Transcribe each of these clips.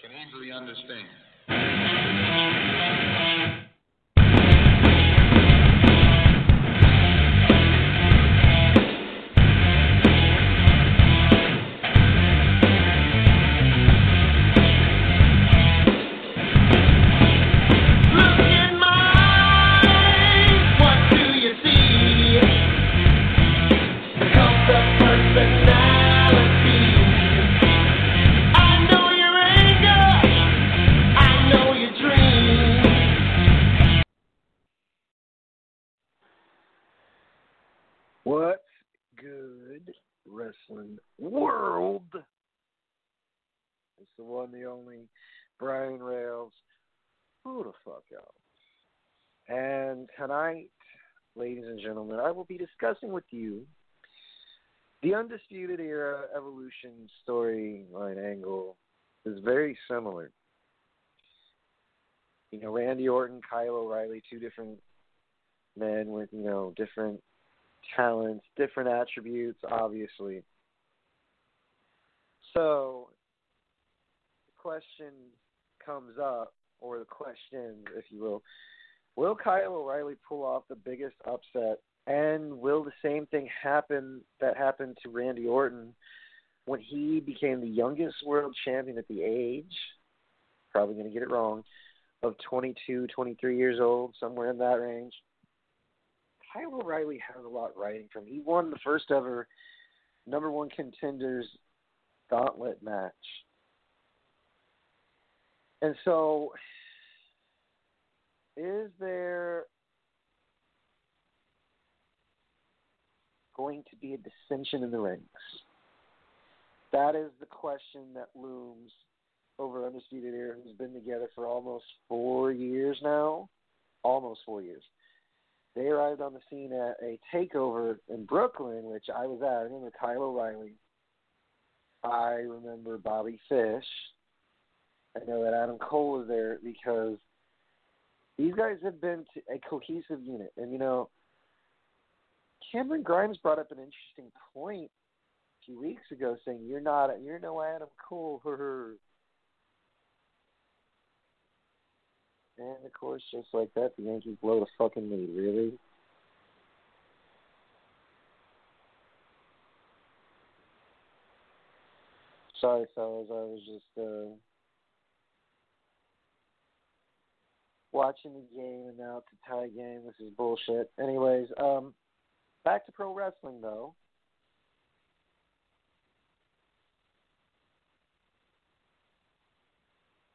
can easily understand. The one, the only Brian Rails. Who the fuck else? And tonight, ladies and gentlemen, I will be discussing with you the Undisputed Era Evolution storyline angle is very similar. You know, Randy Orton, Kyle O'Reilly, two different men with, you know, different talents, different attributes, obviously. So, question comes up, or the question, if you will, will Kyle O'Reilly pull off the biggest upset, and will the same thing happen that happened to Randy Orton when he became the youngest world champion at the age, probably going to get it wrong, of 22, 23 years old, somewhere in that range? Kyle O'Reilly has a lot riding for him. He won the first ever number one contenders gauntlet match. And so, is there going to be a dissension in the ranks? That is the question that looms over Undisputed Era, who's been together for almost four years now. Almost four years. They arrived on the scene at a takeover in Brooklyn, which I was at. I remember Kyle O'Reilly. I remember Bobby Fish. I know that Adam Cole was there because these guys have been a cohesive unit. And, you know, Cameron Grimes brought up an interesting point a few weeks ago saying, You're not, you're no Adam Cole. And of course, just like that, the Yankees blow the fucking lead. Really? Sorry, fellas. I was just uh, watching the game, and now it's a tie game. This is bullshit. Anyways, um, back to pro wrestling though.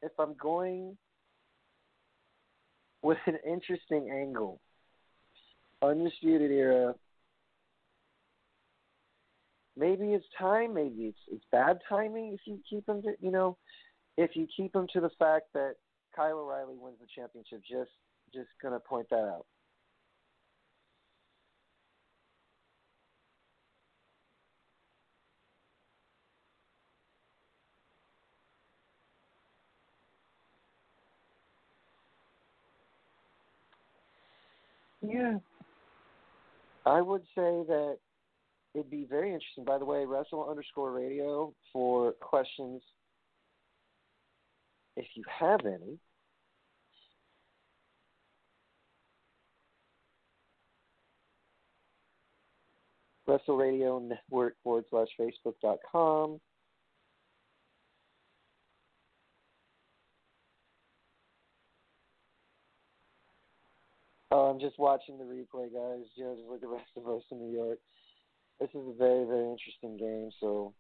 If I'm going with an interesting angle. Undisputed Era. Maybe it's time. Maybe it's it's bad timing if you keep them to you know, if you keep them to the fact that Kyle O'Reilly wins the championship. Just just gonna point that out. Yeah. I would say that it'd be very interesting. By the way, Wrestle underscore radio for questions if you have any. Wrestle Radio Network forward slash Facebook dot com. Oh, I'm just watching the replay, guys. Just like the rest of us in New York. This is a very, very interesting game. So,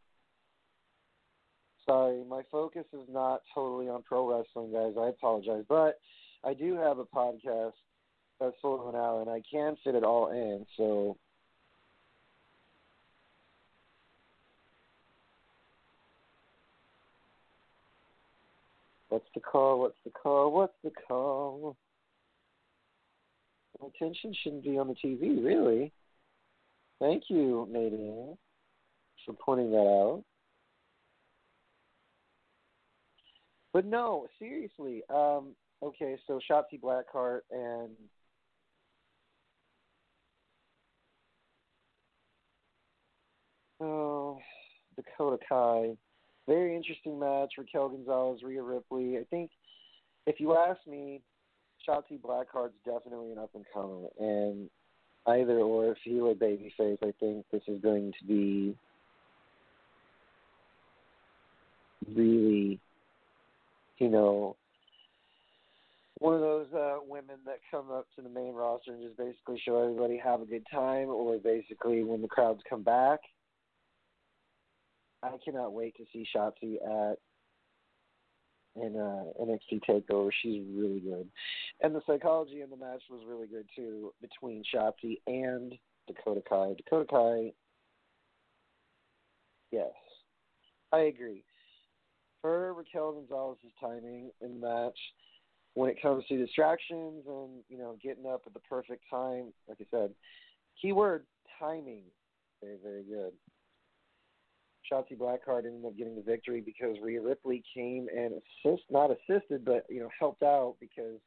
sorry, my focus is not totally on pro wrestling, guys. I apologize, but I do have a podcast that's full of an hour, and I can fit it all in. So, What's the call? What's the call? What's the call? My Attention shouldn't be on the TV, really. Thank you, Nadine, for pointing that out. But no, seriously. Um, okay, so Shotzi Blackheart and oh, Dakota Kai. Very interesting match. Raquel Gonzalez, Rhea Ripley. I think if you ask me, Shotzi Blackheart's definitely an up and comer, and either or if he were babyface, I think this is going to be really, you know, one of those uh, women that come up to the main roster and just basically show everybody have a good time, or basically when the crowds come back. I cannot wait to see Shotzi at in uh, NXT Takeover. She's really good, and the psychology in the match was really good too between Shotzi and Dakota Kai. Dakota Kai, yes, I agree. Her Raquel Gonzalez's timing in the match, when it comes to distractions and you know getting up at the perfect time, like I said, keyword timing, very very good. Shotzi Blackheart ended up getting the victory because Rhea Ripley came and assist not assisted but you know helped out because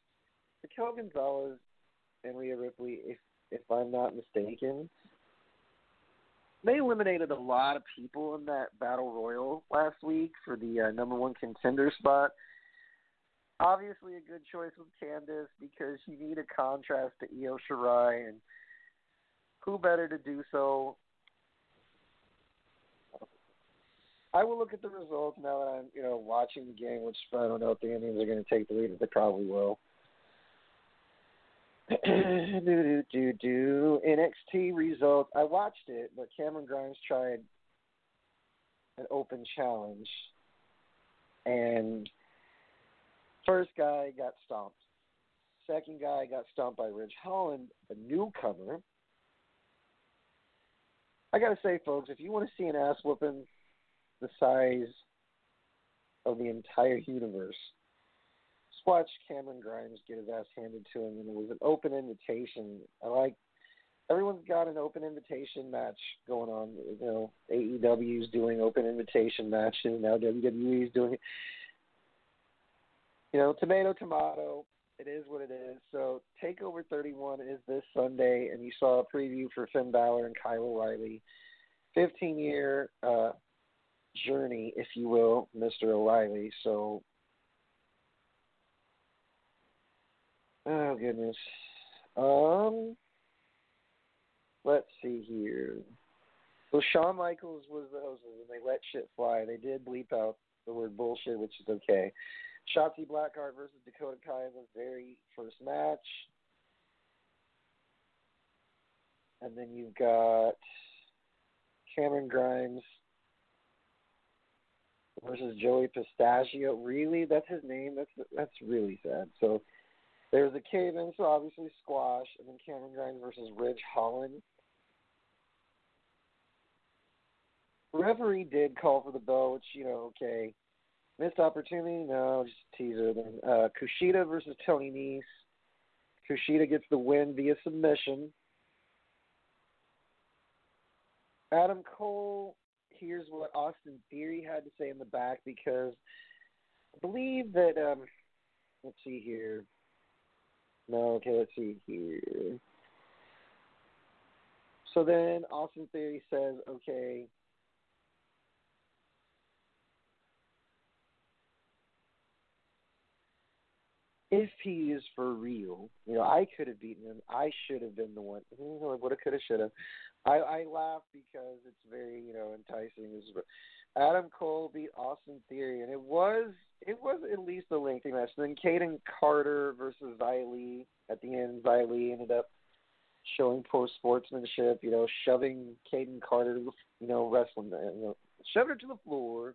Raquel Gonzalez and Rhea Ripley, if if I'm not mistaken, they eliminated a lot of people in that battle royal last week for the uh, number one contender spot. Obviously, a good choice with Candice because you need a contrast to Io Shirai, and who better to do so I will look at the results now that I'm, you know, watching the game, which I don't know if the Indians are going to take the lead, but they probably will. Do do do do NXT results. I watched it, but Cameron Grimes tried an open challenge, and first guy got stomped. Second guy got stomped by Ridge Holland, a newcomer. I gotta say, folks, if you want to see an ass whooping the size of the entire universe. Watch Cameron Grimes get his ass handed to him, and it was an open invitation. I like everyone's got an open invitation match going on. You know, AEW's doing open invitation matches and now. WWE's doing it. You know, tomato, tomato. It is what it is. So, Takeover 31 is this Sunday, and you saw a preview for Finn Balor and Kyle O'Reilly. 15 year uh, journey, if you will, Mr. O'Reilly. So, oh goodness. Um, let's see here. So Shawn Michaels was the host, and they let shit fly. They did bleep out the word bullshit, which is okay. Shotzi Blackheart versus Dakota Kai in the very first match. And then you've got Cameron Grimes versus Joey Pistachio. Really, that's his name. That's that's really sad. So there's a cave in, so obviously squash, and then Cameron Grimes versus Ridge Holland. Referee did call for the bell, which you know, okay, missed opportunity. No, just a teaser. Then uh, Kushida versus Tony Nese. Kushida gets the win via submission. Adam Cole here's what Austin Theory had to say in the back because I believe that um let's see here. No, okay, let's see here. So then Austin Theory says, okay, if he is for real, you know, I could have beaten him. I should have been the one. Woulda, coulda, shoulda. I, I laugh because it's very, you know, enticing. Adam Cole beat Austin Theory, and it was it was at least a lengthy match. Then Kayden Carter versus Xia at the end. Xia ended up showing poor sportsmanship, you know, shoving Kayden Carter, you know, wrestling, you know, shoved her to the floor,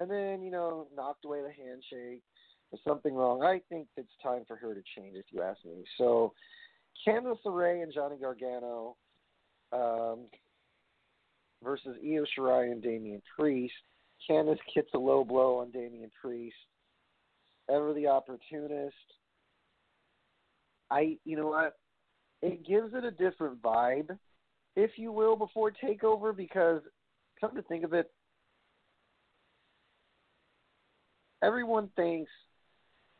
and then you know knocked away the handshake. There's something wrong. I think it's time for her to change, if you ask me. So Candice LeRae and Johnny Gargano um, versus Io Shirai and Damian Priest. Candice gets a low blow on Damian Priest. Ever the opportunist. I, you know what? It gives it a different vibe, if you will, before Takeover because, come to think of it, everyone thinks,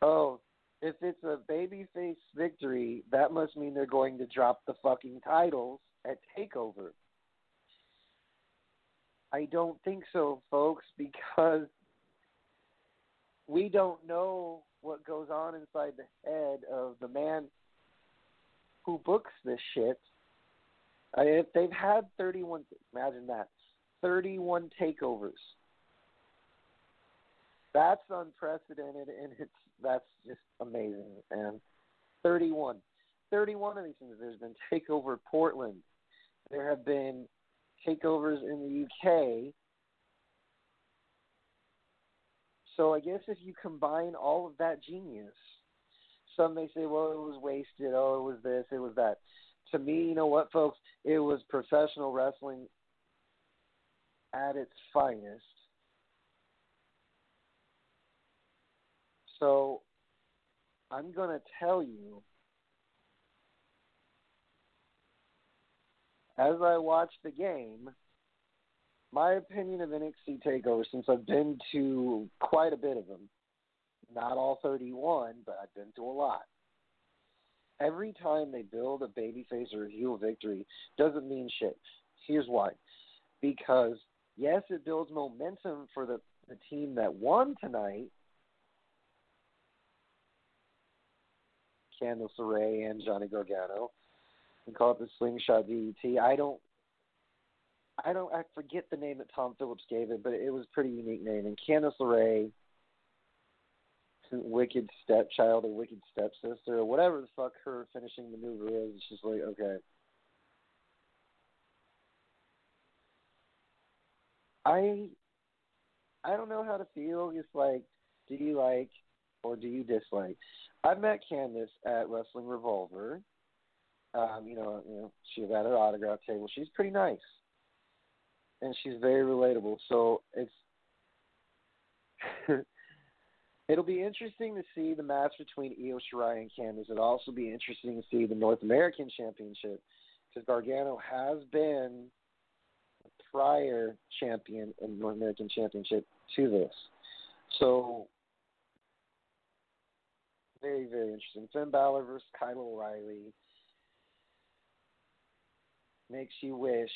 oh, if it's a babyface victory, that must mean they're going to drop the fucking titles at Takeover. I don't think so, folks, because we don't know what goes on inside the head of the man who books this shit. I, if they've had 31, imagine that, 31 takeovers. That's unprecedented, and it's that's just amazing. And 31, 31 of these things. There's been takeover Portland. There have been takeovers in the UK. So I guess if you combine all of that genius, some may say, well, it was wasted. Oh, it was this, it was that. To me, you know what, folks? It was professional wrestling at its finest. So I'm going to tell you as I watch the game, my opinion of NXT Takeover, since I've been to quite a bit of them, not all 31, but I've been to a lot. Every time they build a babyface or a heel victory, doesn't mean shit. Here's why: because yes, it builds momentum for the the team that won tonight, Candice LeRae and Johnny Gargano and call it the slingshot DDT. I don't, I don't, I forget the name that Tom Phillips gave it, but it was a pretty unique name. And Candice LeRae, Wicked Stepchild or Wicked Stepsister or whatever the fuck her finishing maneuver is, it's just like okay. I, I don't know how to feel. It's like, do you like or do you dislike? I met Candice at Wrestling Revolver um, you know, you know, she was at her autograph table. She's pretty nice, and she's very relatable. So it's it'll be interesting to see the match between Io Shirai and Candice. It'll also be interesting to see the North American Championship because Gargano has been the prior champion in the North American Championship to this. So very, very interesting. Finn Balor versus Kyle O'Reilly makes you wish.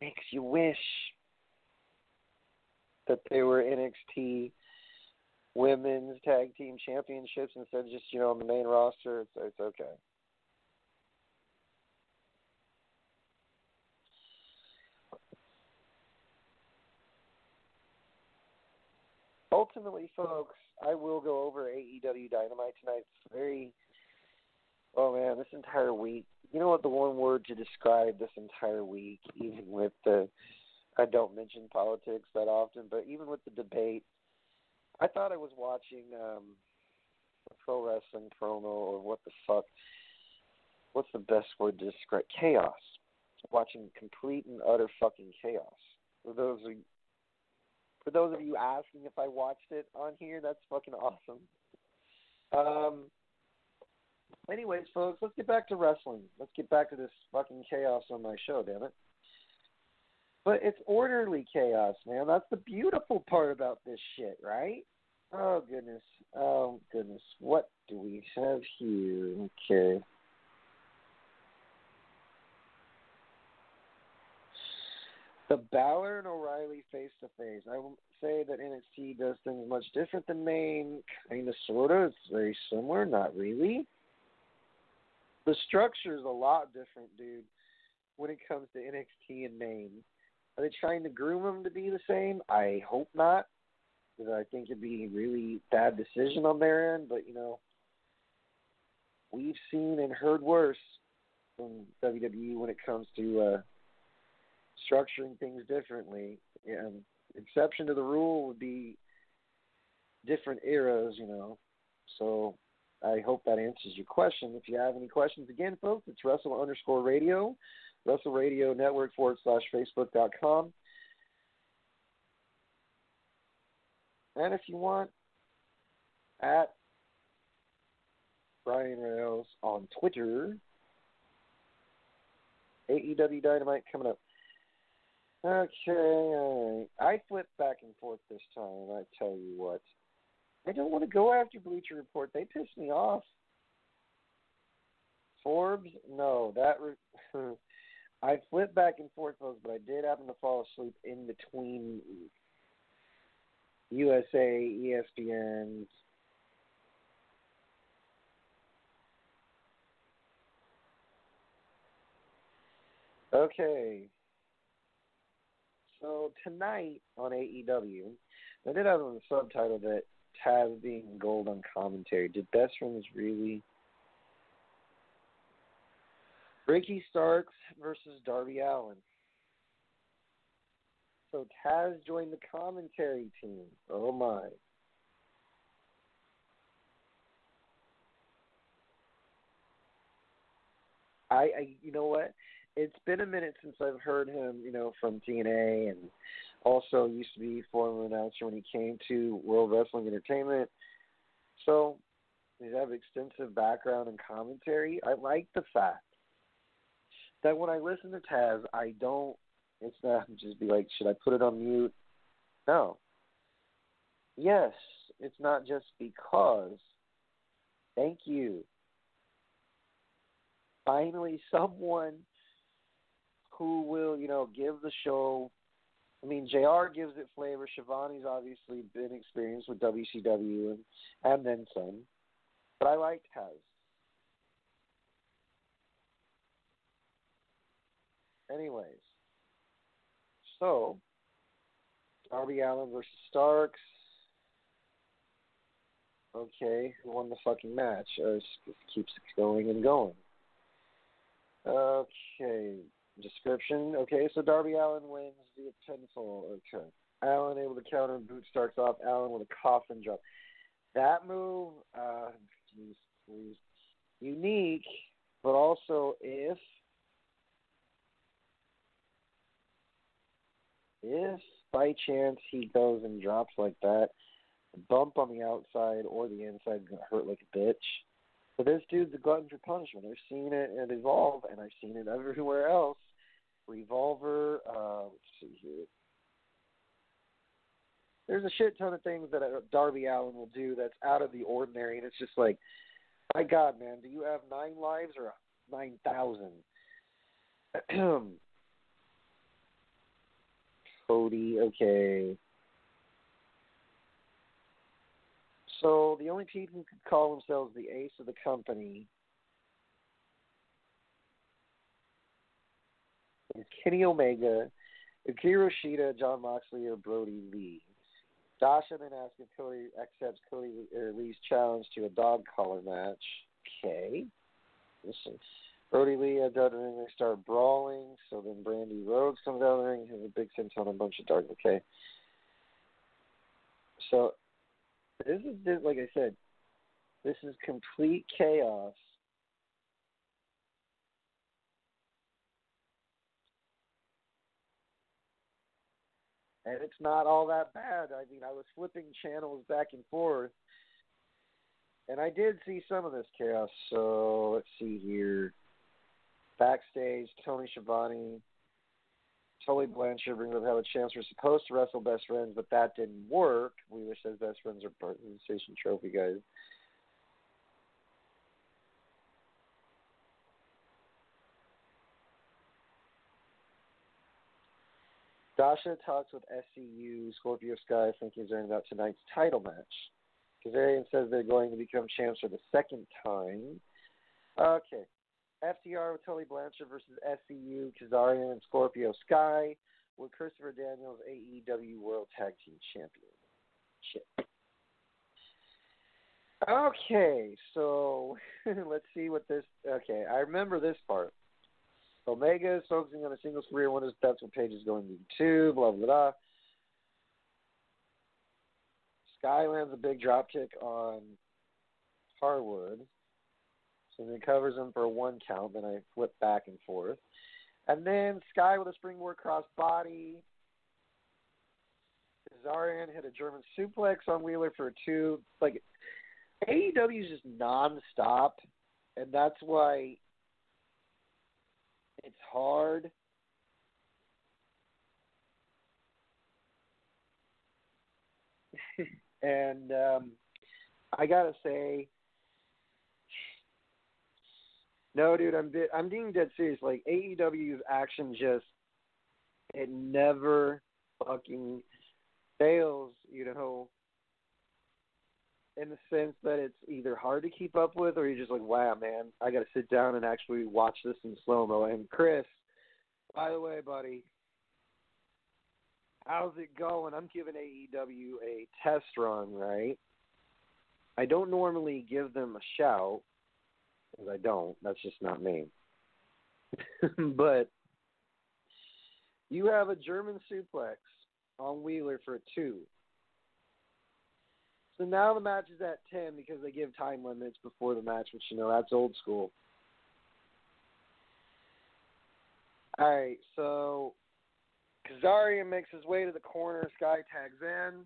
Makes you wish that they were NXT women's tag team championships instead of just, you know, on the main roster. It's, it's okay. Ultimately, folks, I will go over AEW Dynamite tonight. It's very Oh man, this entire week. You know what? The one word to describe this entire week, even with the, I don't mention politics that often, but even with the debate, I thought I was watching um, a pro wrestling promo or what the fuck. What's the best word to describe chaos? Watching complete and utter fucking chaos. For those of you, for those of you asking if I watched it on here, that's fucking awesome. Um, anyways, folks, let's get back to wrestling. Let's get back to this fucking chaos on my show, damn it. But it's orderly chaos, man. That's the beautiful part about this shit, right? Oh goodness. Oh goodness. What do we have here? Okay. The Balor and O'Reilly face to face. I will say that NXT does things much different than main, kind of, sort of. It's very similar, not really the structure is a lot different, dude. When it comes to NXT and main, are they trying to groom them to be the same? I hope not, because I think it'd be a really bad decision on their end. But you know, we've seen and heard worse from WWE when it comes to uh, structuring things differently. And exception to the rule would be different eras, you know. So I hope that answers your question. If you have any questions, again, folks, it's Wrestle underscore radio. Wrestle Radio Network forward slash Facebook.com. And if you want, at Brian Rails on Twitter. AEW Dynamite coming up. Okay, I flipped back and forth this time. I tell you what, I don't want to go after Bleacher Report. They piss me off. Forbes, no, that. Re- I flipped back and forth those, but I did happen to fall asleep in between USA, ESPN, Okay. So tonight on AEW, I did have the subtitle that Taz being gold on commentary. Did Best Friends really? Ricky Starks versus Darby Allin. So Taz joined the commentary team. Oh my. I, I you know what? it's been a minute since I've heard him, you know, from TNA and also used to be former announcer when he came to World Wrestling Entertainment. So he have extensive background in commentary. I like the fact that when I listen to Taz, I don't. It's not just be like, should I put it on mute? No. Yes, it's not just because. Thank you. Finally, someone who will, you know, give the show. I mean, Jr. gives it flavor. Schiavone's obviously been experienced with WCW and and then some, but I liked Taz. Anyways, so Darby Allin versus Starks. Okay, who won the fucking match? Uh, it keeps going and going. Okay, Description. Okay, so Darby Allin wins via pinfall. Okay. Allin able to counter and boot starts off Allin with a coffin drop. That move, uh, geez, unique, but also if if by chance he goes and drops like that, the bump on the outside or the inside is gonna hurt like a bitch. But this dude's a glutton for punishment. I've seen it at Evolve, and I've seen it everywhere else. Revolver. Uh, let's see here. There's a shit ton of things that uh, Darby Allin will do that's out of the ordinary, and it's just like, my God, man, do you have nine lives or nine thousand? Cody, okay. So the only people who could call themselves the ace of the company is Kenny Omega, Hikaru Shida, Jon Moxley, or Brodie Lee. Dasha then asks if Cody accepts Cody Lee's challenge to a dog collar match. Okay. Listen. Brodie Lee of the ring, they start brawling, so then Brandi Rhodes comes out of the ring, has a big sense on a bunch of dark. Okay. So this is just like I said, this is complete chaos and it's not all that bad. I mean, I was flipping channels back and forth, and I did see some of this chaos. So let's see here. Backstage, Tony Schiavone, Tully Blanchard brings up how the champs were supposed to wrestle best friends, but that didn't work. We wish those best friends are part of the station trophy guys. Dasha talks with SCU, Scorpio Sky, thinking he's about tonight's title match. Kazarian says they're going to become champs for the second time. Okay. FTR with Tully Blanchard versus SCU, Kazarian, and Scorpio Sky with Christopher Daniels, AEW World Tag Team Championship. Okay, so let's see what this. Okay, I remember this part. Omega is focusing on a singles career. Is that's what Page is going to Blah blah blah. Sky lands a big drop kick on Harwood. So then covers him for one count. Then I flip back and forth. And then Sky with a springboard cross body. Kazarian hit a German suplex on Wheeler for a two. Like AEW is just nonstop, and that's why it's hard. and um, I gotta say, no, dude, I'm di- I'm being dead serious. Like AEW's action just it never fucking fails. You know, in the sense that it's either hard to keep up with, or you're just like, wow, man, I got to sit down and actually watch this in slow mo. And Chris, by the way, buddy, how's it going? I'm giving AEW a test run, right? I don't normally give them a shout because I don't. That's just not me. but you have a German suplex on Wheeler for a two. So now the match is at 10 because they give time limits before the match, which, you know, that's old school. All right, so Kazarian makes his way to the corner. Sky tags in.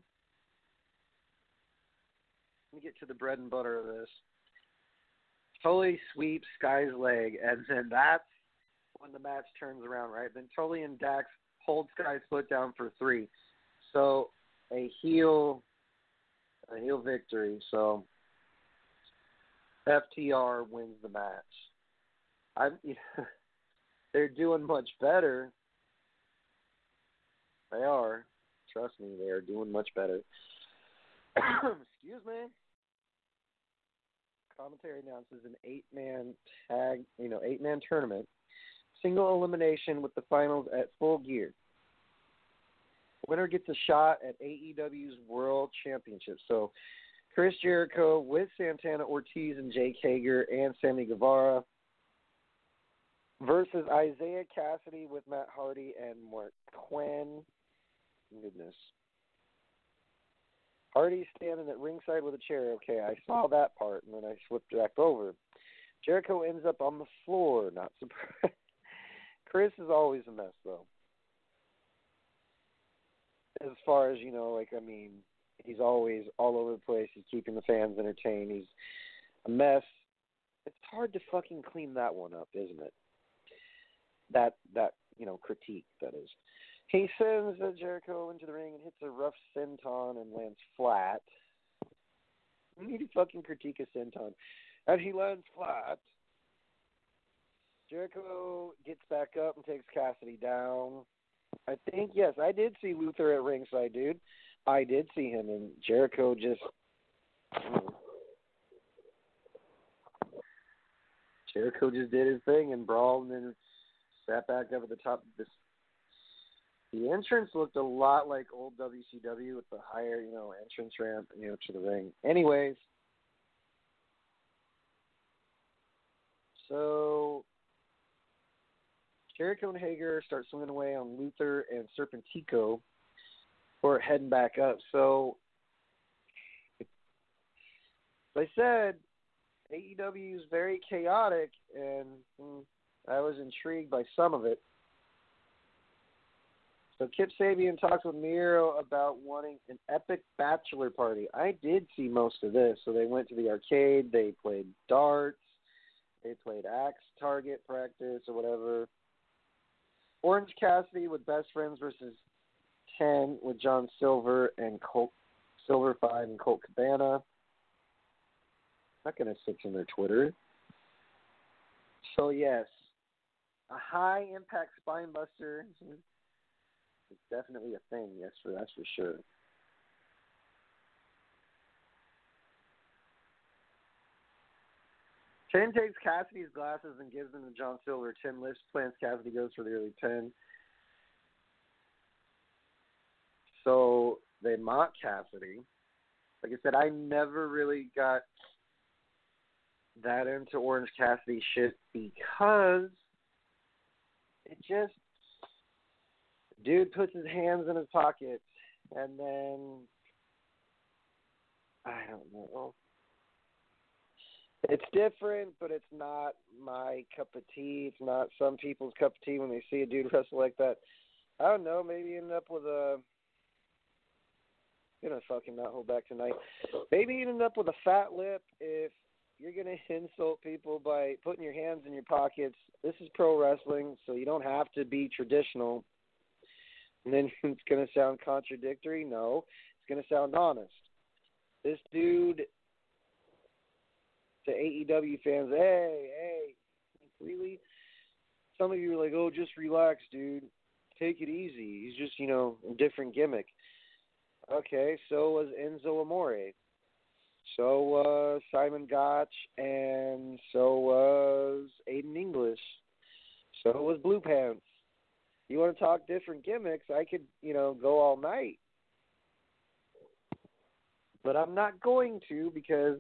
Let me get to the bread and butter of this. Tully sweeps Sky's leg, and then that's when the match turns around, right? Then Tully and Dax hold Sky's foot down for three. So a heel, a heel victory. So FTR wins the match. I'm, they're doing much better. They are. Trust me, they are doing much better. Excuse me. Commentary announces an eight-man tag, you know, eight-man tournament, single elimination with the finals at full gear. Winner gets a shot at AEW's World Championship. So, Chris Jericho with Santana Ortiz and Jake Hager and Sammy Guevara versus Isiah Kassidy with Matt Hardy and Marq Quen. Goodness. Hardy standing at ringside with a chair. Okay, I saw that part, and then I flipped back over. Jericho ends up on the floor. Not surprised. Chris is always a mess, though. As far as you know, like I mean, he's always all over the place. He's keeping the fans entertained. He's a mess. It's hard to fucking clean that one up, isn't it? That that you know critique that is. He sends Jericho into the ring and hits a rough senton and lands flat. We need to fucking critique a senton. And he lands flat. Jericho gets back up and takes Kassidy down. I think, yes, I did see Luther at ringside, dude. I did see him, and Jericho just. Jericho just did his thing and brawled and then sat back up at the top this the entrance looked a lot like old WCW with the higher, you know, entrance ramp, you know, to the ring. Anyways, so Jericho and Hager start swinging away on Luther and Serpentico for heading back up. So, as I said, AEW is very chaotic, and mm, I was intrigued by some of it. So Kip Sabian talks with Miro about wanting an epic bachelor party. I did see most of this. So they went to the arcade, they played darts, they played axe target practice or whatever. Orange Cassidy with best friends versus ten with John Silver and Colt Silver Five and Colt Cabana. Not gonna stick in their Twitter. So yes, a high impact spine buster it's definitely a thing. Yes, for that's for sure. Ten takes Cassidy's glasses and gives them to John Silver. Tim lifts, plants Cassidy goes for the early ten. So they mock Cassidy. Like I said, I never really got that into Orange Cassidy shit because it just dude puts his hands in his pockets and then I don't know. It's different, but it's not my cup of tea. It's not some people's cup of tea when they see a dude wrestle like that. I don't know. Maybe end up with a. Gonna fucking not hold back tonight. Maybe end up with a fat lip if you're gonna insult people by putting your hands in your pockets. This is pro wrestling, so you don't have to be traditional. And then it's gonna sound contradictory. No, it's gonna sound honest. This dude to AEW fans, hey, hey, really? Some of you are like, oh, just relax, dude. Take it easy. He's just, you know, a different gimmick. Okay, so was Enzo Amore. So was Simon Gotch, and so was Aiden English. So was Blue Pants. You want to talk different gimmicks? I could, you know, go all night. But I'm not going to because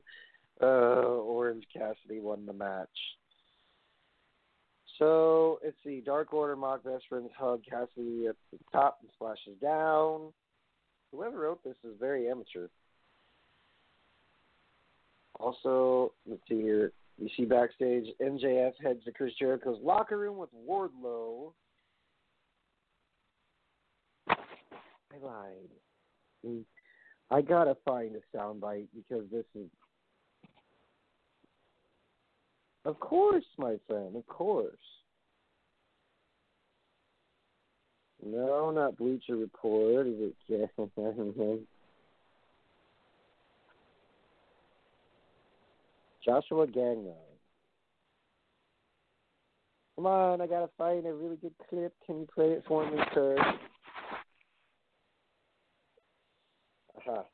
uh, Orange Cassidy won the match. So it's the Dark Order mock friends hug Cassidy at the top and splashes down. Whoever wrote this is very amateur. Also, let's see here. You see backstage, MJF heads to Chris Jericho's locker room with Wardlow. I lied. I gotta find a soundbite because this is Of course, my friend, of course. No, not Bleacher Report. Is it? Joshua Gagnon. Come on, I gotta find a really good clip. Can you play it for me, sir? Aha.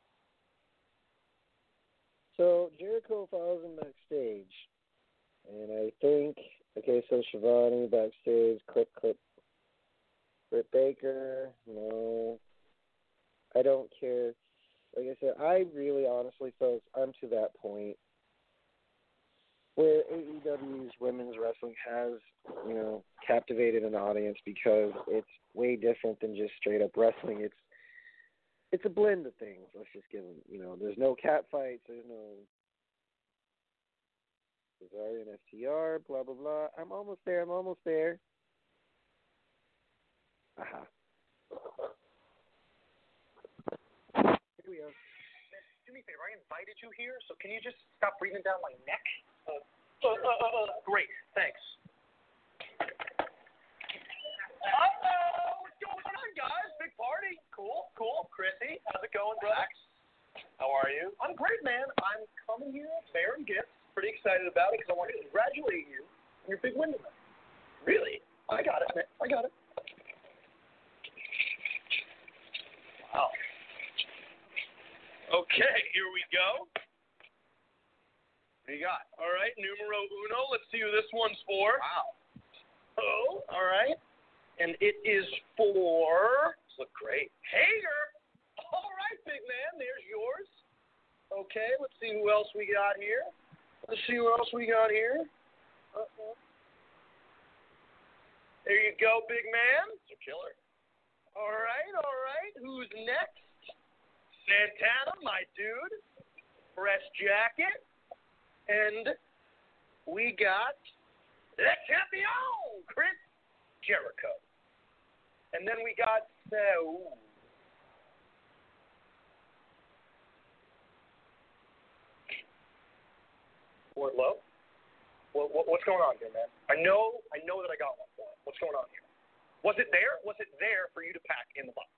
So Jericho follows him backstage. And I think okay, so Schiavone backstage, clip clip Britt Baker, no. I don't care. Like I said, I really honestly folks, I'm to that point where AEW's women's wrestling has, you know, captivated an audience because it's way different than just straight up wrestling. It's it's a blend of things. Let's just give them, you know, there's no cat fights, there's no Kazarian FTR, blah blah blah. I'm almost there. I'm almost there. Aha. Here we are. do me a favor. I invited you here, so can you just stop breathing down my neck? Uh, uh, uh, uh, uh, great, thanks. Uh-oh, what's going on, guys? Big party. Cool, cool. Chrissy, how's it going, bro? How are you? I'm great, man. I'm coming here bearing gifts. Pretty excited about it because I want to congratulate you on your big win tonight. Really? I got it, man. I got it. Wow. Okay, here we go. What do you got? All right, numero uno. Let's see who this one's for. Wow. Oh, all right. And it is for. This look great. Hager. All right, big man. There's yours. Okay, let's see who else we got here. Let's see what else we got here. Uh-oh. There you go, big man. It's a killer. All right, all right. Who's next? Santana, my dude. Fresh jacket. And we got the champion, Chris Jericho. And then we got uh, Wardlow. What, what, what's going on here, man? I know, I know that I got one for him. What's going on here? Was it there? Was it there for you to pack in the box?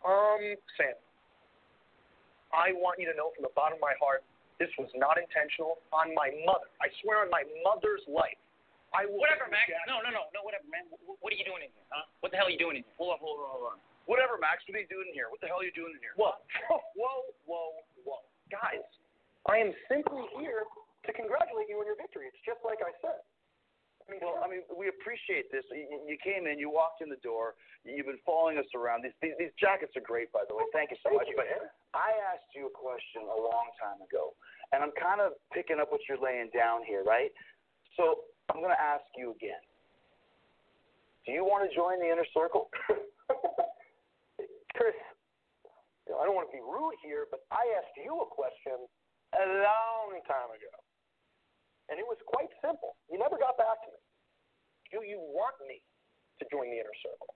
Um, Sam, I want you to know from the bottom of my heart, this was not intentional on my mother. I swear on my mother's life. I will Whatever, get Max. Jack. No, no, no, no, whatever, man. What, what are you doing in here, huh? What the hell are you doing in here? Hold on, hold on, hold on. Whatever, Max. What are you doing in here? What the hell are you doing in here? Whoa, whoa, whoa, whoa. Guys, I am simply here to congratulate you on your victory. It's just like I said. I mean, Well, I mean, we appreciate this. You, you came in, you walked in the door, you've been following us around. These, these these jackets are great, by the way. Thank you so Thank much. you, but man. I asked you a question a long time ago, and I'm kind of picking up what you're laying down here, right? So I'm going to ask you again. Do you want to join the inner circle? Chris, you know, I don't want to be rude here, but I asked you a question a long time ago. And it was quite simple. You never got back to me. Do you want me to join the inner circle?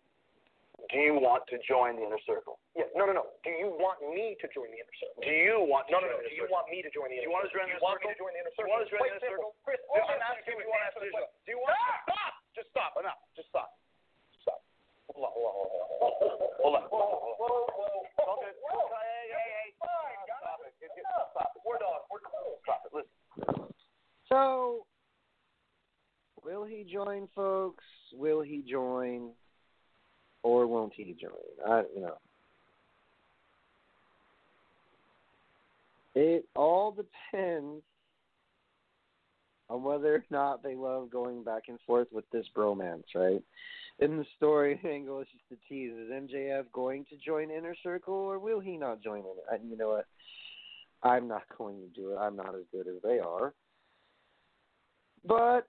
Do you want to join the inner circle? Yeah, no, no, no. Do you want me to join the inner circle? Do you want to No, no, join no. the Do you want me to join the inner to circle? Do you want to join the inner circle? Do you want to join the inner circle? Chris, No, all I'm asking you you want to answer the question. Do you want Stop! Stop! Just stop. Enough. Just stop. Stop. Hold on, hold on, hold on. Hold on. Whoa, whoa, whoa. Don't do. Hey, hey, hey. Fine, Stop it. Get- get- Stop. Stop it. We're done. We're cool. Stop it. Listen. So, will he join, folks? Will he join, or won't he join? I, you know, it all depends on whether or not they love going back and forth with this bromance, right? In the story angle, it's just a tease. Is MJF going to join Inner Circle, or will he not join it? And you know what? I'm not going to do it. I'm not as good as they are. But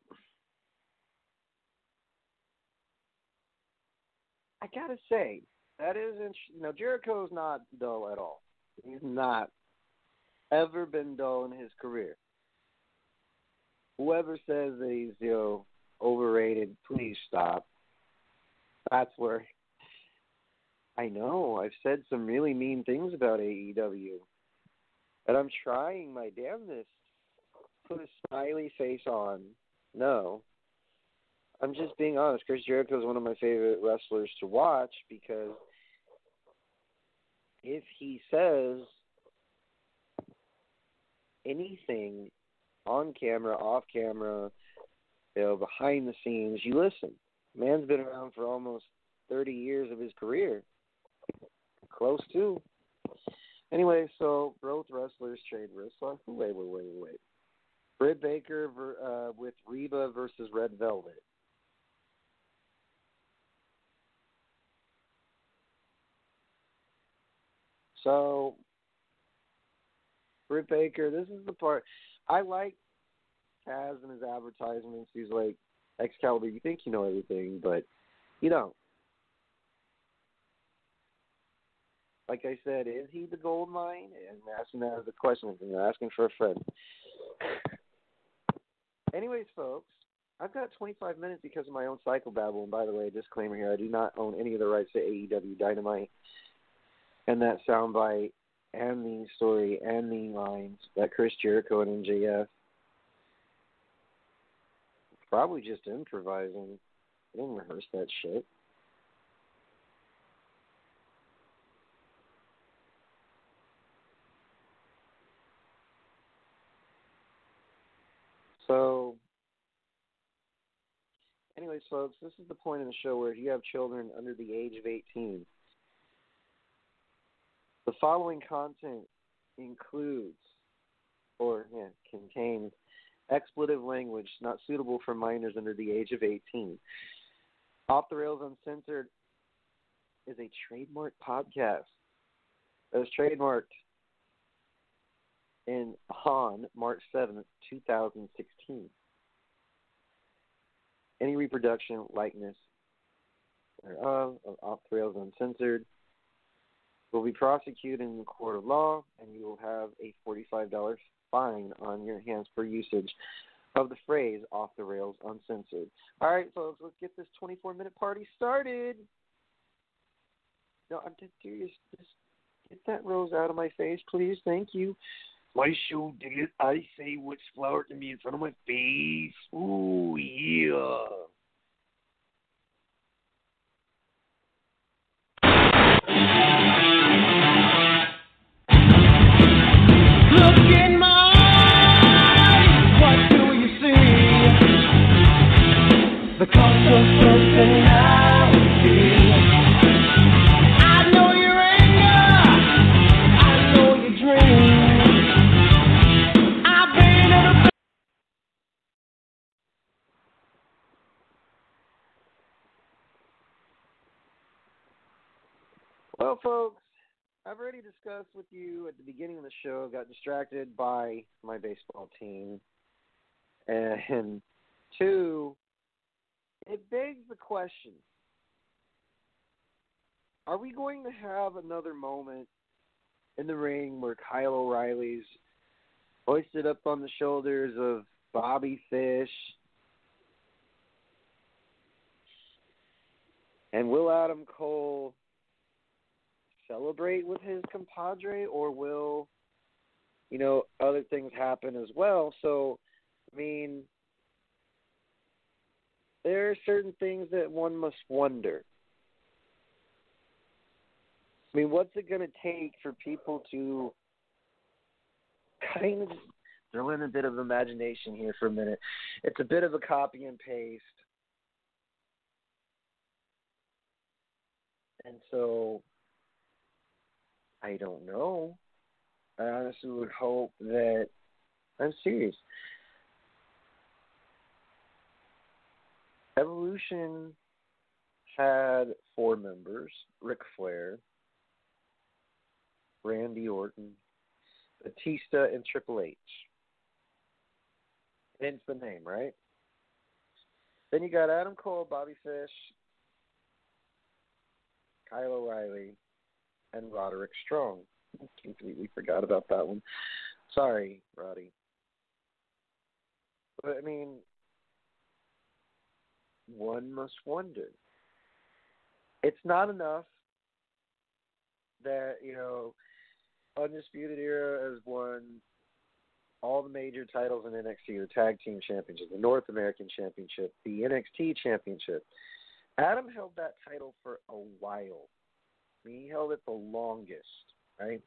I gotta say that is int- you know Jericho's not dull at all. He's not ever been dull in his career. Whoever says that he's you know overrated, please stop. That's where I know I've said some really mean things about AEW, and I'm trying my damnedest put a smiley face on. No. I'm just being honest. Chris Jericho is one of my favorite wrestlers to watch because if he says anything on camera, off camera, you know, behind the scenes, you listen. Man's been around for almost 30 years of his career. Close to. Anyway, so both wrestlers trade wrestler. Wait, wait, wait, wait. Britt Baker uh, with Reba versus Red Velvet. So, Britt Baker, this is the part I like. Taz and his advertisements. He's like, Excalibur, you think you know everything, but you don't. Like I said, is he the gold mine? And asking that as a question. And asking for a friend. Anyways, folks, I've got 25 minutes because of my own psychobabble. And by the way, disclaimer here: I do not own any of the rights to AEW Dynamite and that soundbite and the story and the lines that Chris Jericho and MJF probably just improvising. I didn't rehearse that shit. So, anyways, folks, this is the point in the show where if you have children under the age of 18, the following content includes or yeah, contains expletive language not suitable for minors under the age of 18. Off the Rails Uncensored is a trademark podcast that was trademarked in on March 7th, 2016. Any reproduction, likeness thereof of Off the Rails Uncensored will be prosecuted in the court of law, and you will have a $45 fine on your hands for usage of the phrase off the rails uncensored. All right, folks, let's get this 24 minute party started. No, I'm just serious. Just get that rose out of my face, please. Thank you. My show did it. I say what's flowered to me in front of my face? Ooh, yeah. Folks, I've already discussed with you at the beginning of the show. Got distracted by my baseball team, and two, it begs the question: Are we going to have another moment in the ring where Kyle O'Reilly's hoisted up on the shoulders of Bobby Fish. And will Adam Cole celebrate with his compadre or will you know other things happen as well? So i mean there are certain things that one must wonder. I mean what's it going to take for people to kind of throw in a bit of imagination here for a minute. It's a bit of a copy and paste. And so I don't know. I honestly would hope that I'm serious. Evolution had four members Ric Flair, Randy Orton, Batista, and Triple H. Hence the name, right? Then you got Adam Cole, Bobby Fish, Kyle O'Reilly, and Roderick Strong. I completely forgot about that one. Sorry, Roddy. But I mean, one must wonder. It's not enough that, you know, Undisputed Era has won all the major titles in NXT, the Tag Team Championship, the North American Championship, the NXT Championship. Adam held that title for a while. He held it the longest, right?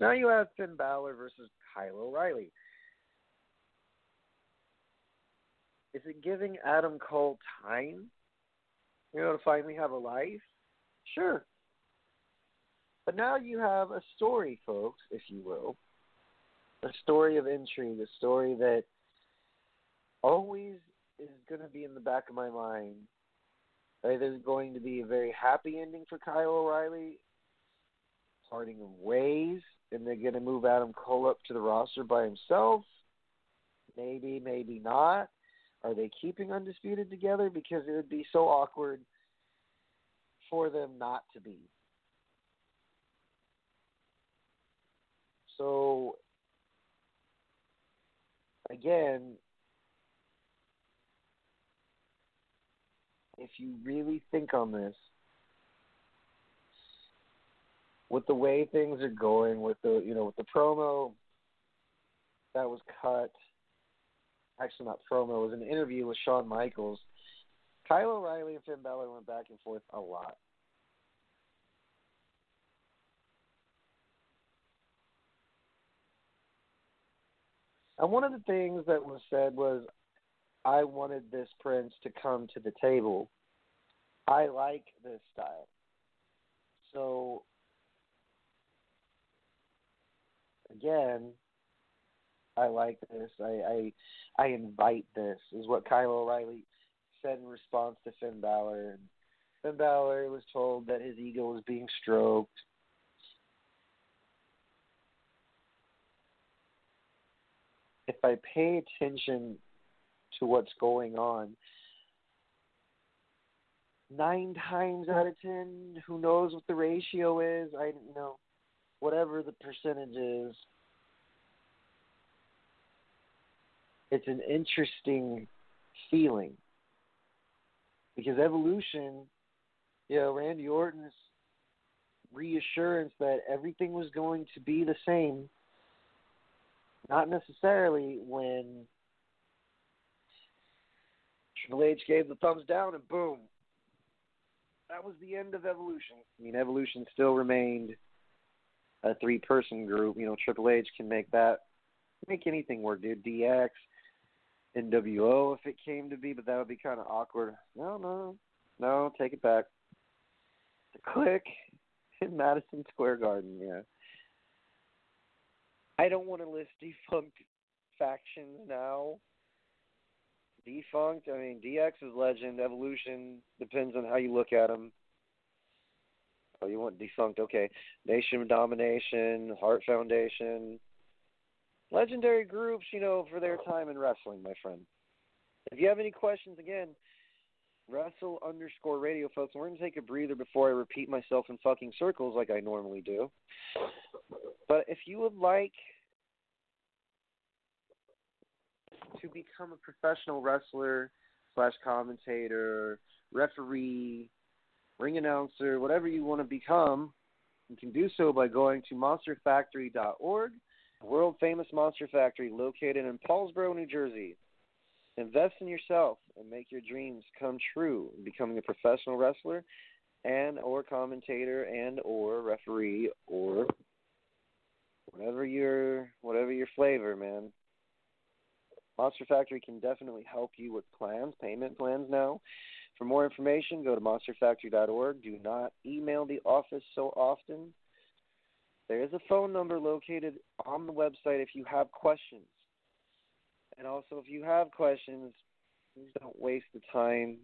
Now you have Finn Balor versus Kyle O'Reilly. Is it giving Adam Cole time, you know, to finally have a life? Sure. But now you have a story, folks, if you will. A story of intrigue, a story that always is going to be in the back of my mind there's going to be a very happy ending for Kyle O'Reilly, parting ways, and they're going to move Adam Cole up to the roster by himself. Maybe, maybe not. Are they keeping Undisputed together? Because it would be so awkward for them not to be. So, again, if you really think on this, with the way things are going, with the you know with the promo that was cut, actually not promo, it was an interview with Shawn Michaels. Kyle O'Reilly and Finn Balor went back and forth a lot. And one of the things that was said was, I wanted this prince to come to the table. I like this style. So again, I like this. I, I I invite this is what Kyle O'Reilly said in response to Finn Balor. And Finn Balor was told that his ego was being stroked. If I pay attention to what's going on. Nine times out of ten, who knows what the ratio is? I don't know. Whatever the percentage is, it's an interesting feeling because evolution, you know, Randy Orton's reassurance that everything was going to be the same, not necessarily when Triple H gave the thumbs down, and boom, that was the end of Evolution. I mean, Evolution still remained a three-person group. You know, Triple H can make that make anything work, dude. DX, NWO, if it came to be, but that would be kind of awkward. No, no, no, take it back. The Kliq in Madison Square Garden, yeah. I don't want to list defunct factions now Defunct. I mean, DX is legend. Evolution depends on how you look at them. Oh, you want defunct? Okay. Nation of Domination, Heart Foundation, legendary groups. You know, for their time in wrestling, my friend. If you have any questions, again, wrestle underscore radio, folks. We're gonna take a breather before I repeat myself in fucking circles like I normally do. But if you would like to become a professional wrestler slash commentator, referee, ring announcer, whatever you want to become, you can do so by going to monsterfactory.org, world famous monster factory located in Paulsboro, New Jersey. Invest in yourself and make your dreams come true, becoming a professional wrestler and or commentator and or referee or whatever your whatever your flavor, man. Monster Factory can definitely help you with plans, payment plans now. For more information, go to monsterfactory.org. Do not email the office so often. There is a phone number located on the website if you have questions. And also, if you have questions, please don't waste the time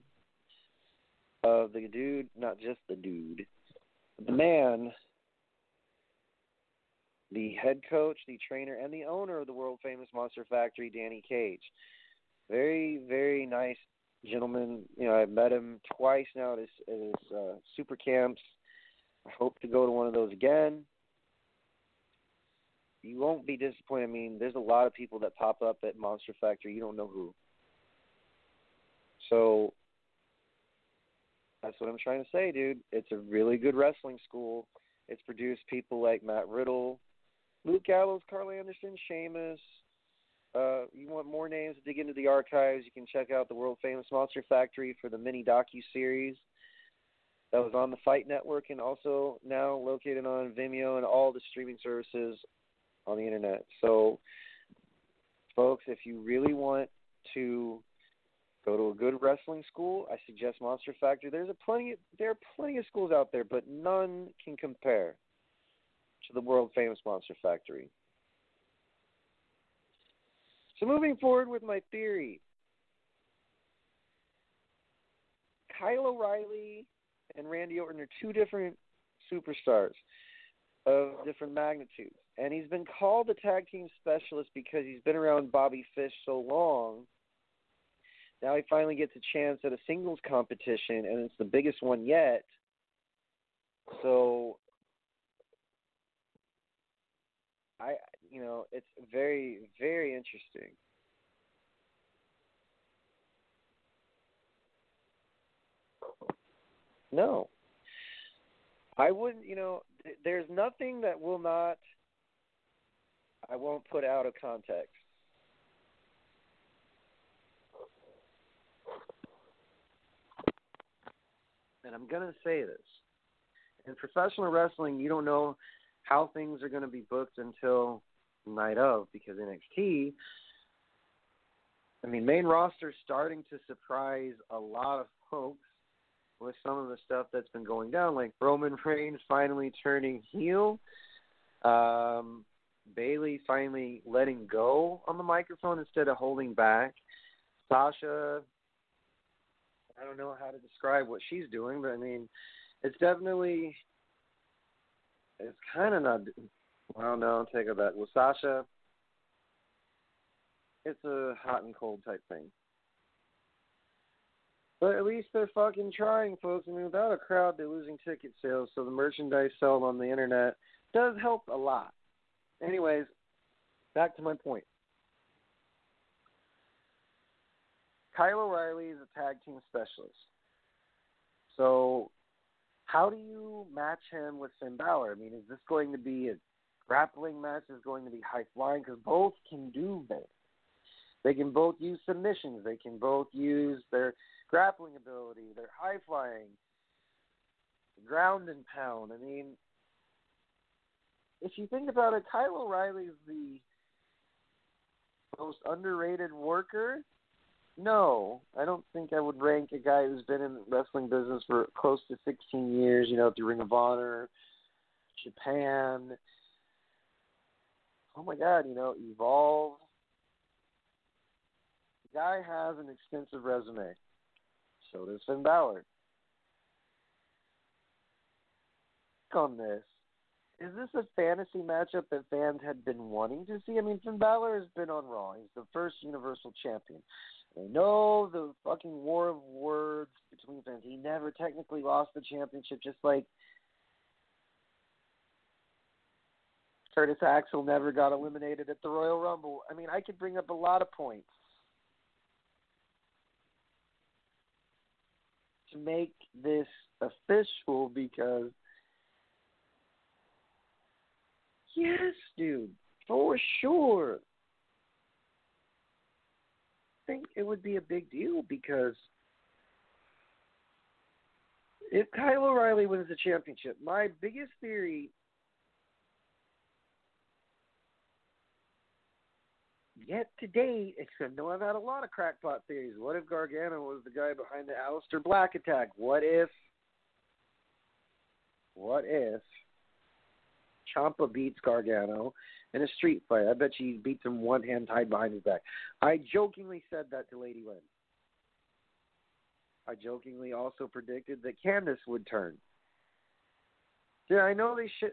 of the dude, not just the dude, the man, the head coach, the trainer, and the owner of the world famous Monster Factory, Danny Cage. Very, very nice gentleman. You know, I've met him twice now at his, at his uh, super camps. I hope to go to one of those again. You won't be disappointed. I mean, there's a lot of people that pop up at Monster Factory. You don't know who. So that's what I'm trying to say, dude. It's a really good wrestling school. It's produced people like Matt Riddle, Luke Gallows, Karl Anderson, Sheamus. Uh, you want more names dig into the archives? You can check out the world famous Monster Factory for the mini docu series that was on the Fight Network and also now located on Vimeo and all the streaming services on the internet. So, folks, if you really want to go to a good wrestling school, I suggest Monster Factory. There's a plenty there are plenty of schools out there, but none can compare to the world famous Monster Factory. So moving forward with my theory. Kyle O'Reilly and Randy Orton are two different superstars of different magnitudes. And he's been called a tag team specialist because he's been around Bobby Fish so long. Now he finally gets a chance at a singles competition, and it's the biggest one yet. So I, you know, it's very, very interesting. No. I wouldn't, you know, th- there's nothing that will not, I won't put out of context. And I'm going to say this. In professional wrestling, you don't know how things are going to be booked until night of because NXT, I mean, main roster starting to surprise a lot of folks with some of the stuff that's been going down, like Roman Reigns finally turning heel, um, Bayley finally letting go on the microphone instead of holding back, Sasha. I don't know how to describe what she's doing, but I mean, it's definitely it's kind of not. Well, no, take it back. With Sasha, it's a hot and cold type thing. But at least they're fucking trying, folks. I mean, without a crowd, they're losing ticket sales, so the merchandise sold on the internet does help a lot. Anyways, back to my point. Kyle O'Reilly is a tag team specialist. So how do you match him with Finn Balor? I mean, is this going to be a grappling match? Is going to be high flying? Because both can do that. They can both use submissions. They can both use their grappling ability, their high flying, ground and pound. I mean, if you think about it, Kyle O'Reilly is the most underrated worker no, I don't think I would rank a guy who's been in the wrestling business for close to 16 years, you know, through Ring of Honor, Japan. Oh my God, you know, Evolve. The guy has an extensive resume. So does Finn Balor. On this, is this a fantasy matchup that fans had been wanting to see? I mean, Finn Balor has been on Raw. He's the first Universal Champion. I know the fucking war of words between fans. He never technically lost the championship, just like Curtis Axel never got eliminated at the Royal Rumble. I mean, I could bring up a lot of points to make this official because yes, dude, for sure. Think it would be a big deal because if Kyle O'Reilly wins the championship, my biggest theory yet to date, except no, I've had a lot of crackpot theories. What if Gargano was the guy behind the Aleister Black attack? What if? What if Ciampa beats Gargano in a street fight? I bet she beats him one hand tied behind his back. I jokingly said that to Lady Lynn. I jokingly also predicted that Candice would turn. Did I know they should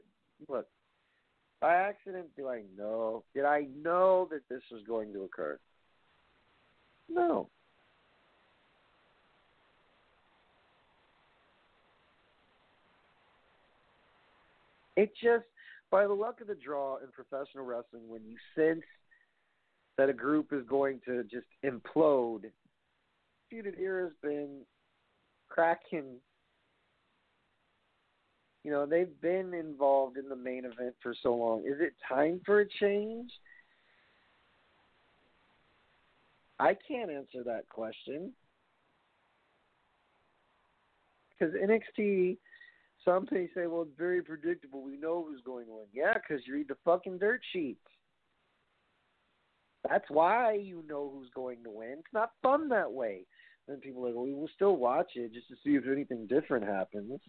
look? By accident, do I know? Did I know that this was going to occur? No. It just, by the luck of the draw in professional wrestling, when you sense that a group is going to just implode, Feuded Era's been cracking you know, they've been involved in the main event for so long. Is it time for a change? I can't answer that question. Because NXT, some may say, well, it's very predictable. We know who's going to win. Yeah, because you read the fucking dirt sheets. That's why you know who's going to win. It's not fun that way. Then people are like, well, we will still watch it just to see if anything different happens.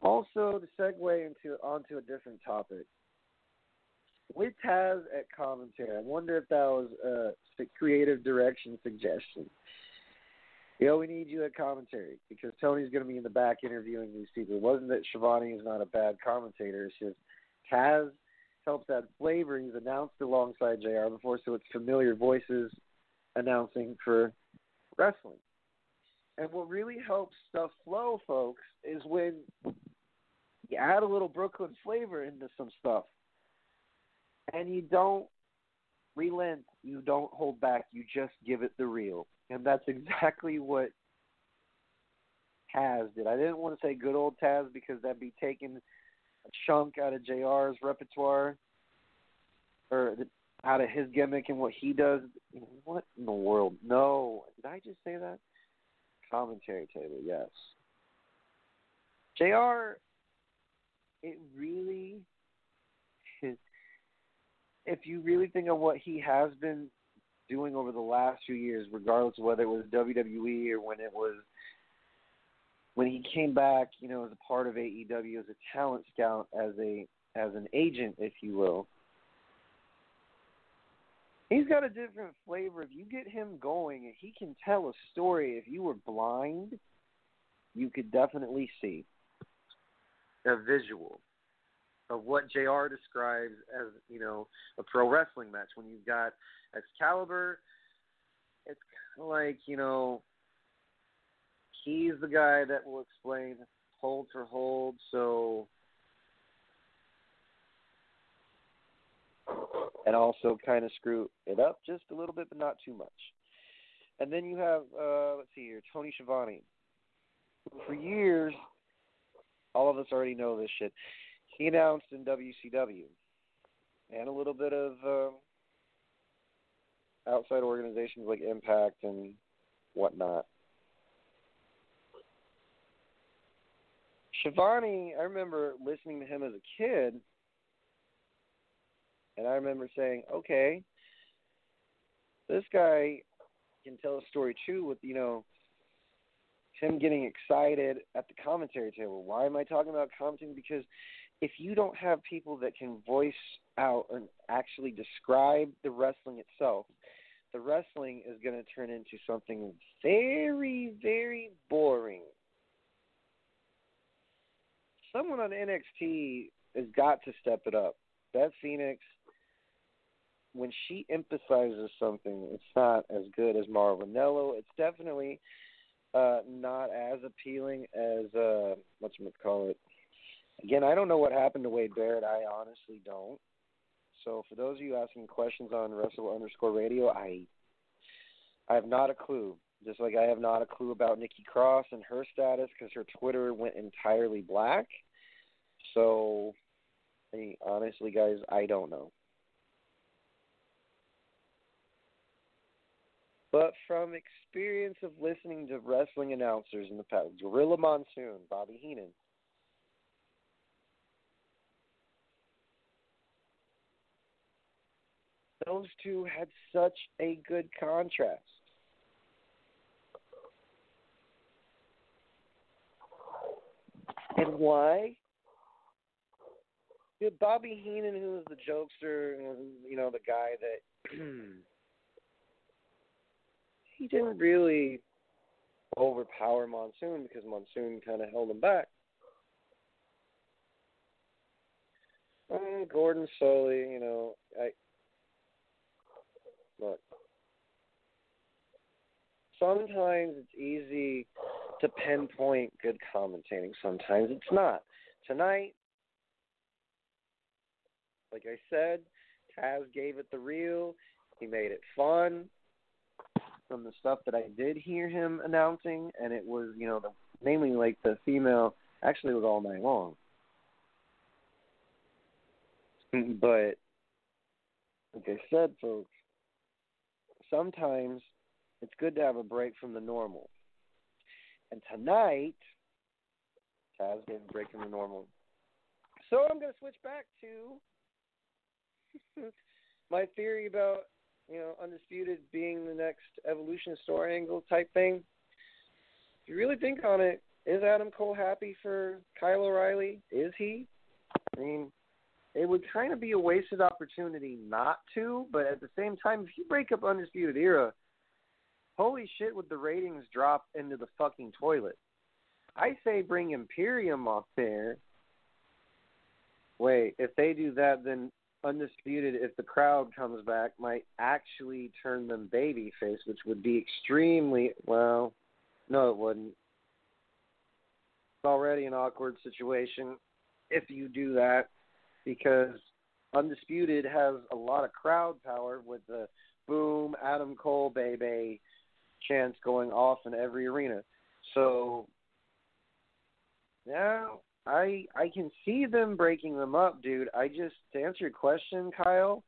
Also, to segue into onto a different topic, with Taz at commentary, I wonder if that was a creative direction suggestion. Yo, we need you at commentary because Tony's going to be in the back interviewing these people. It wasn't that Schiavone is not a bad commentator. It's just Taz helps add flavor. He's announced alongside JR before, so it's familiar voices announcing for wrestling. And what really helps stuff flow, folks, is when you add a little Brooklyn flavor into some stuff. And you don't relent, you don't hold back, you just give it the real. And that's exactly what Taz did. I didn't want to say good old Taz because that'd be taking a chunk out of JR's repertoire or out of his gimmick and what he does. What in the world? No. Did I just say that? Commentary table, yes. JR it really if you really think of what he has been doing over the last few years, regardless of whether it was WWE or when it was when he came back, you know, as a part of AEW as a talent scout, as a as an agent, if you will. He's got a different flavor. If you get him going and he can tell a story, if you were blind, you could definitely see a visual of what JR describes as, you know, a pro wrestling match. When you've got Excalibur, it's kind of like, you know, he's the guy that will explain hold for hold, so and also kind of screw it up just a little bit, but not too much. And then you have, uh, let's see here, Tony Schiavone. For years, all of us already know this shit. He announced in WCW and a little bit of uh, outside organizations like Impact and whatnot. Schiavone, I remember listening to him as a kid, and I remember saying, okay, this guy can tell a story too with, you know, him getting excited at the commentary table. Why am I talking about commenting? Because if you don't have people that can voice out and actually describe the wrestling itself, the wrestling is going to turn into something very, very boring. Someone on NXT has got to step it up. Beth Phoenix, when she emphasizes something, it's not as good as Mauro Ranallo. It's definitely uh, not as appealing as uh, what's call it. Again, I don't know what happened to Wade Barrett. I honestly don't. So for those of you asking questions on Wrestle underscore Radio, I I have not a clue. Just like I have not a clue about Nikki Cross and her status because her Twitter went entirely black. So, I mean, honestly, guys, I don't know. But from experience of listening to wrestling announcers in the past, Gorilla Monsoon, Bobby Heenan, those two had such a good contrast. And why? Dude, Bobby Heenan, who was the jokester, you know, the guy that he didn't really overpower Monsoon because Monsoon kind of held him back. Uh, Gordon Solie, you know, I look. Sometimes it's easy to pinpoint good commentating. Sometimes it's not. Tonight, like I said, Taz gave it the real. He made it fun from the stuff that I did hear him announcing, and it was, you know, the, mainly like the female. Actually, was all night long. Mm, but like I said, folks, sometimes it's good to have a break from the normal. And tonight, Taz break from the normal. So I'm going to switch back to my theory about you know, Undisputed being the next Evolution story angle type thing. If you really think on it, is Adam Cole happy for Kyle O'Reilly? Is he? I mean, it would kind of be a wasted opportunity not to, but at the same time, if you break up Undisputed Era, holy shit, would the ratings drop into the fucking toilet? I say bring Imperium off there. Wait, if they do that, then Undisputed, if the crowd comes back, might actually turn them babyface, which would be extremely well. No, it wouldn't. It's already an awkward situation if you do that because Undisputed has a lot of crowd power with the boom, Adam Cole, baby chants going off in every arena. So, now I I can see them breaking them up, dude. I just to answer your question, Kyle,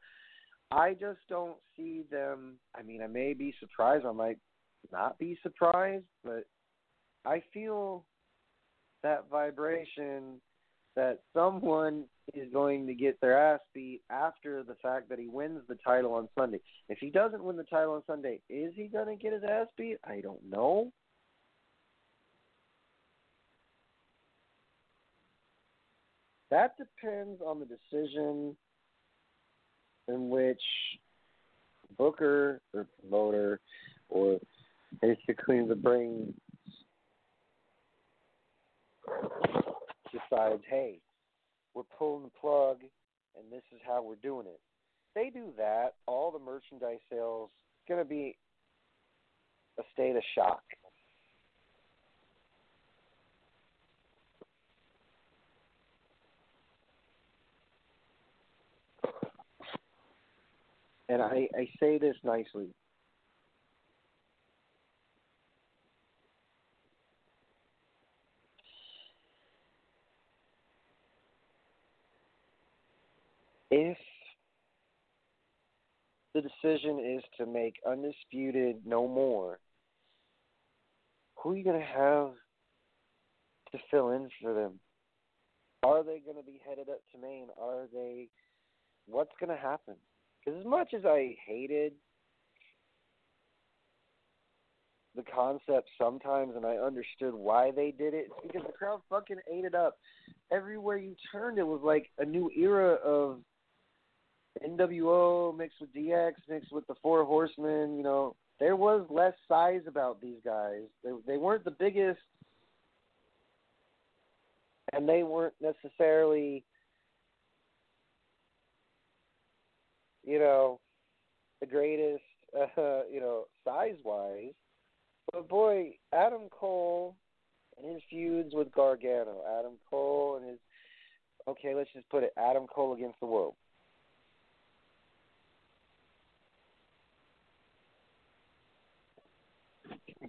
I just don't see them. I mean, I may be surprised. I might not be surprised, but I feel that vibration that someone is going to get their ass beat after the fact that he wins the title on Sunday. If he doesn't win the title on Sunday, is he going to get his ass beat? I don't know. That depends on the decision in which Booker or promoter or basically the brain decides, hey, we're pulling the plug and this is how we're doing it. They do that, all the merchandise sales going to be a state of shock. and I, I say this nicely. If the decision is to make undisputed no more, who are you going to have to fill in for them? Are they going to be headed up to main? Are they? What's going to happen? Because as much as I hated the concept sometimes, and I understood why they did it, because the crowd fucking ate it up. Everywhere you turned, it was like a new era of NWO mixed with DX mixed with the Four Horsemen. You know, there was less size about these guys. They they weren't the biggest, and they weren't necessarily you know, the greatest, uh, you know, size wise, But boy, Adam Cole and his feuds with Gargano. Adam Cole and his okay, let's just put it Adam Cole against the world.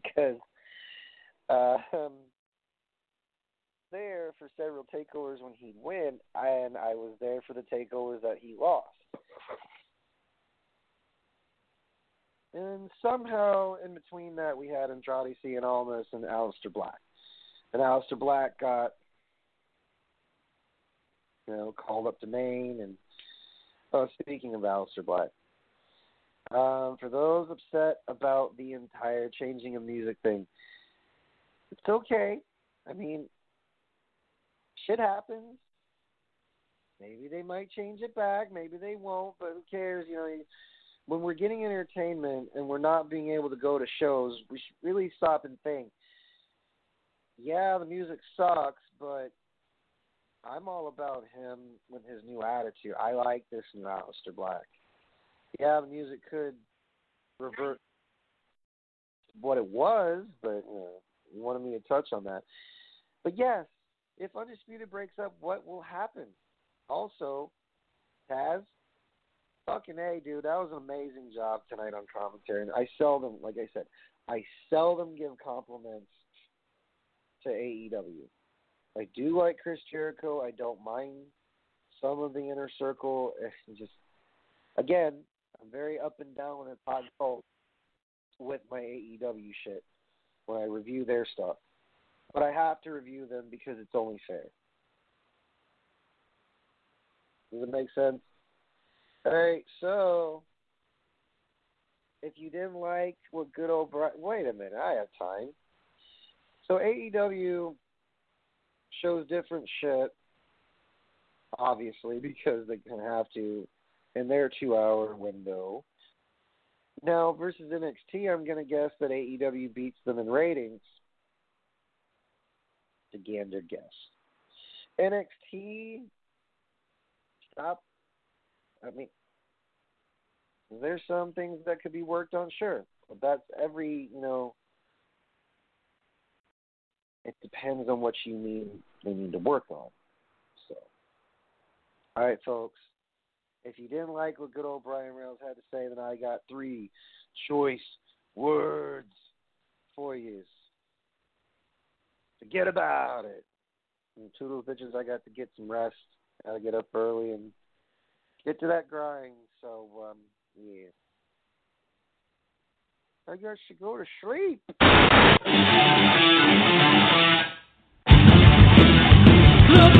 Because uh, um, there for several takeovers when he'd win, and I was there for the takeovers that he lost. And somehow in between that, we had Andrade Cien Almas and Aleister Black. And Aleister Black got, you know, called up to main. And oh, speaking of Aleister Black, um, for those upset about the entire changing of music thing, it's okay. I mean, shit happens. Maybe they might change it back. Maybe they won't. But who cares? You know, when we're getting entertainment and we're not being able to go to shows, we should really stop and think. Yeah, the music sucks, but I'm all about him with his new attitude. I like this new Aleister Black. Yeah, the music could revert to what it was, but you, know, you wanted me to touch on that. But yes, if Undisputed breaks up, what will happen? Also, Taz, fucking A, dude, that was an amazing job tonight on commentary. And I seldom, like I said, I seldom give compliments to AEW. I do like Chris Jericho. I don't mind some of the inner circle. It's just, again, I'm very up and down when it's hot cold with my AEW shit when I review their stuff. But I have to review them because it's only fair. Does it make sense? All right, so if you didn't like what good old Brian, wait a minute, I have time. So AEW shows different shit, obviously, because they can have to in their two-hour window. Now versus NXT, I'm going to guess that AEW beats them in ratings. To gander guess. NXT, stop. I mean, there's some things that could be worked on, sure, but that's every you know. It depends on what you need. They need to work on. So, all right, folks. If you didn't like what good old Brian Reynolds had to say, then I got three choice words for you. Forget about it. And two little bitches, I got to get some rest. I Got to get up early and get to that grind. So, um, yeah. I guess you go to sleep. Look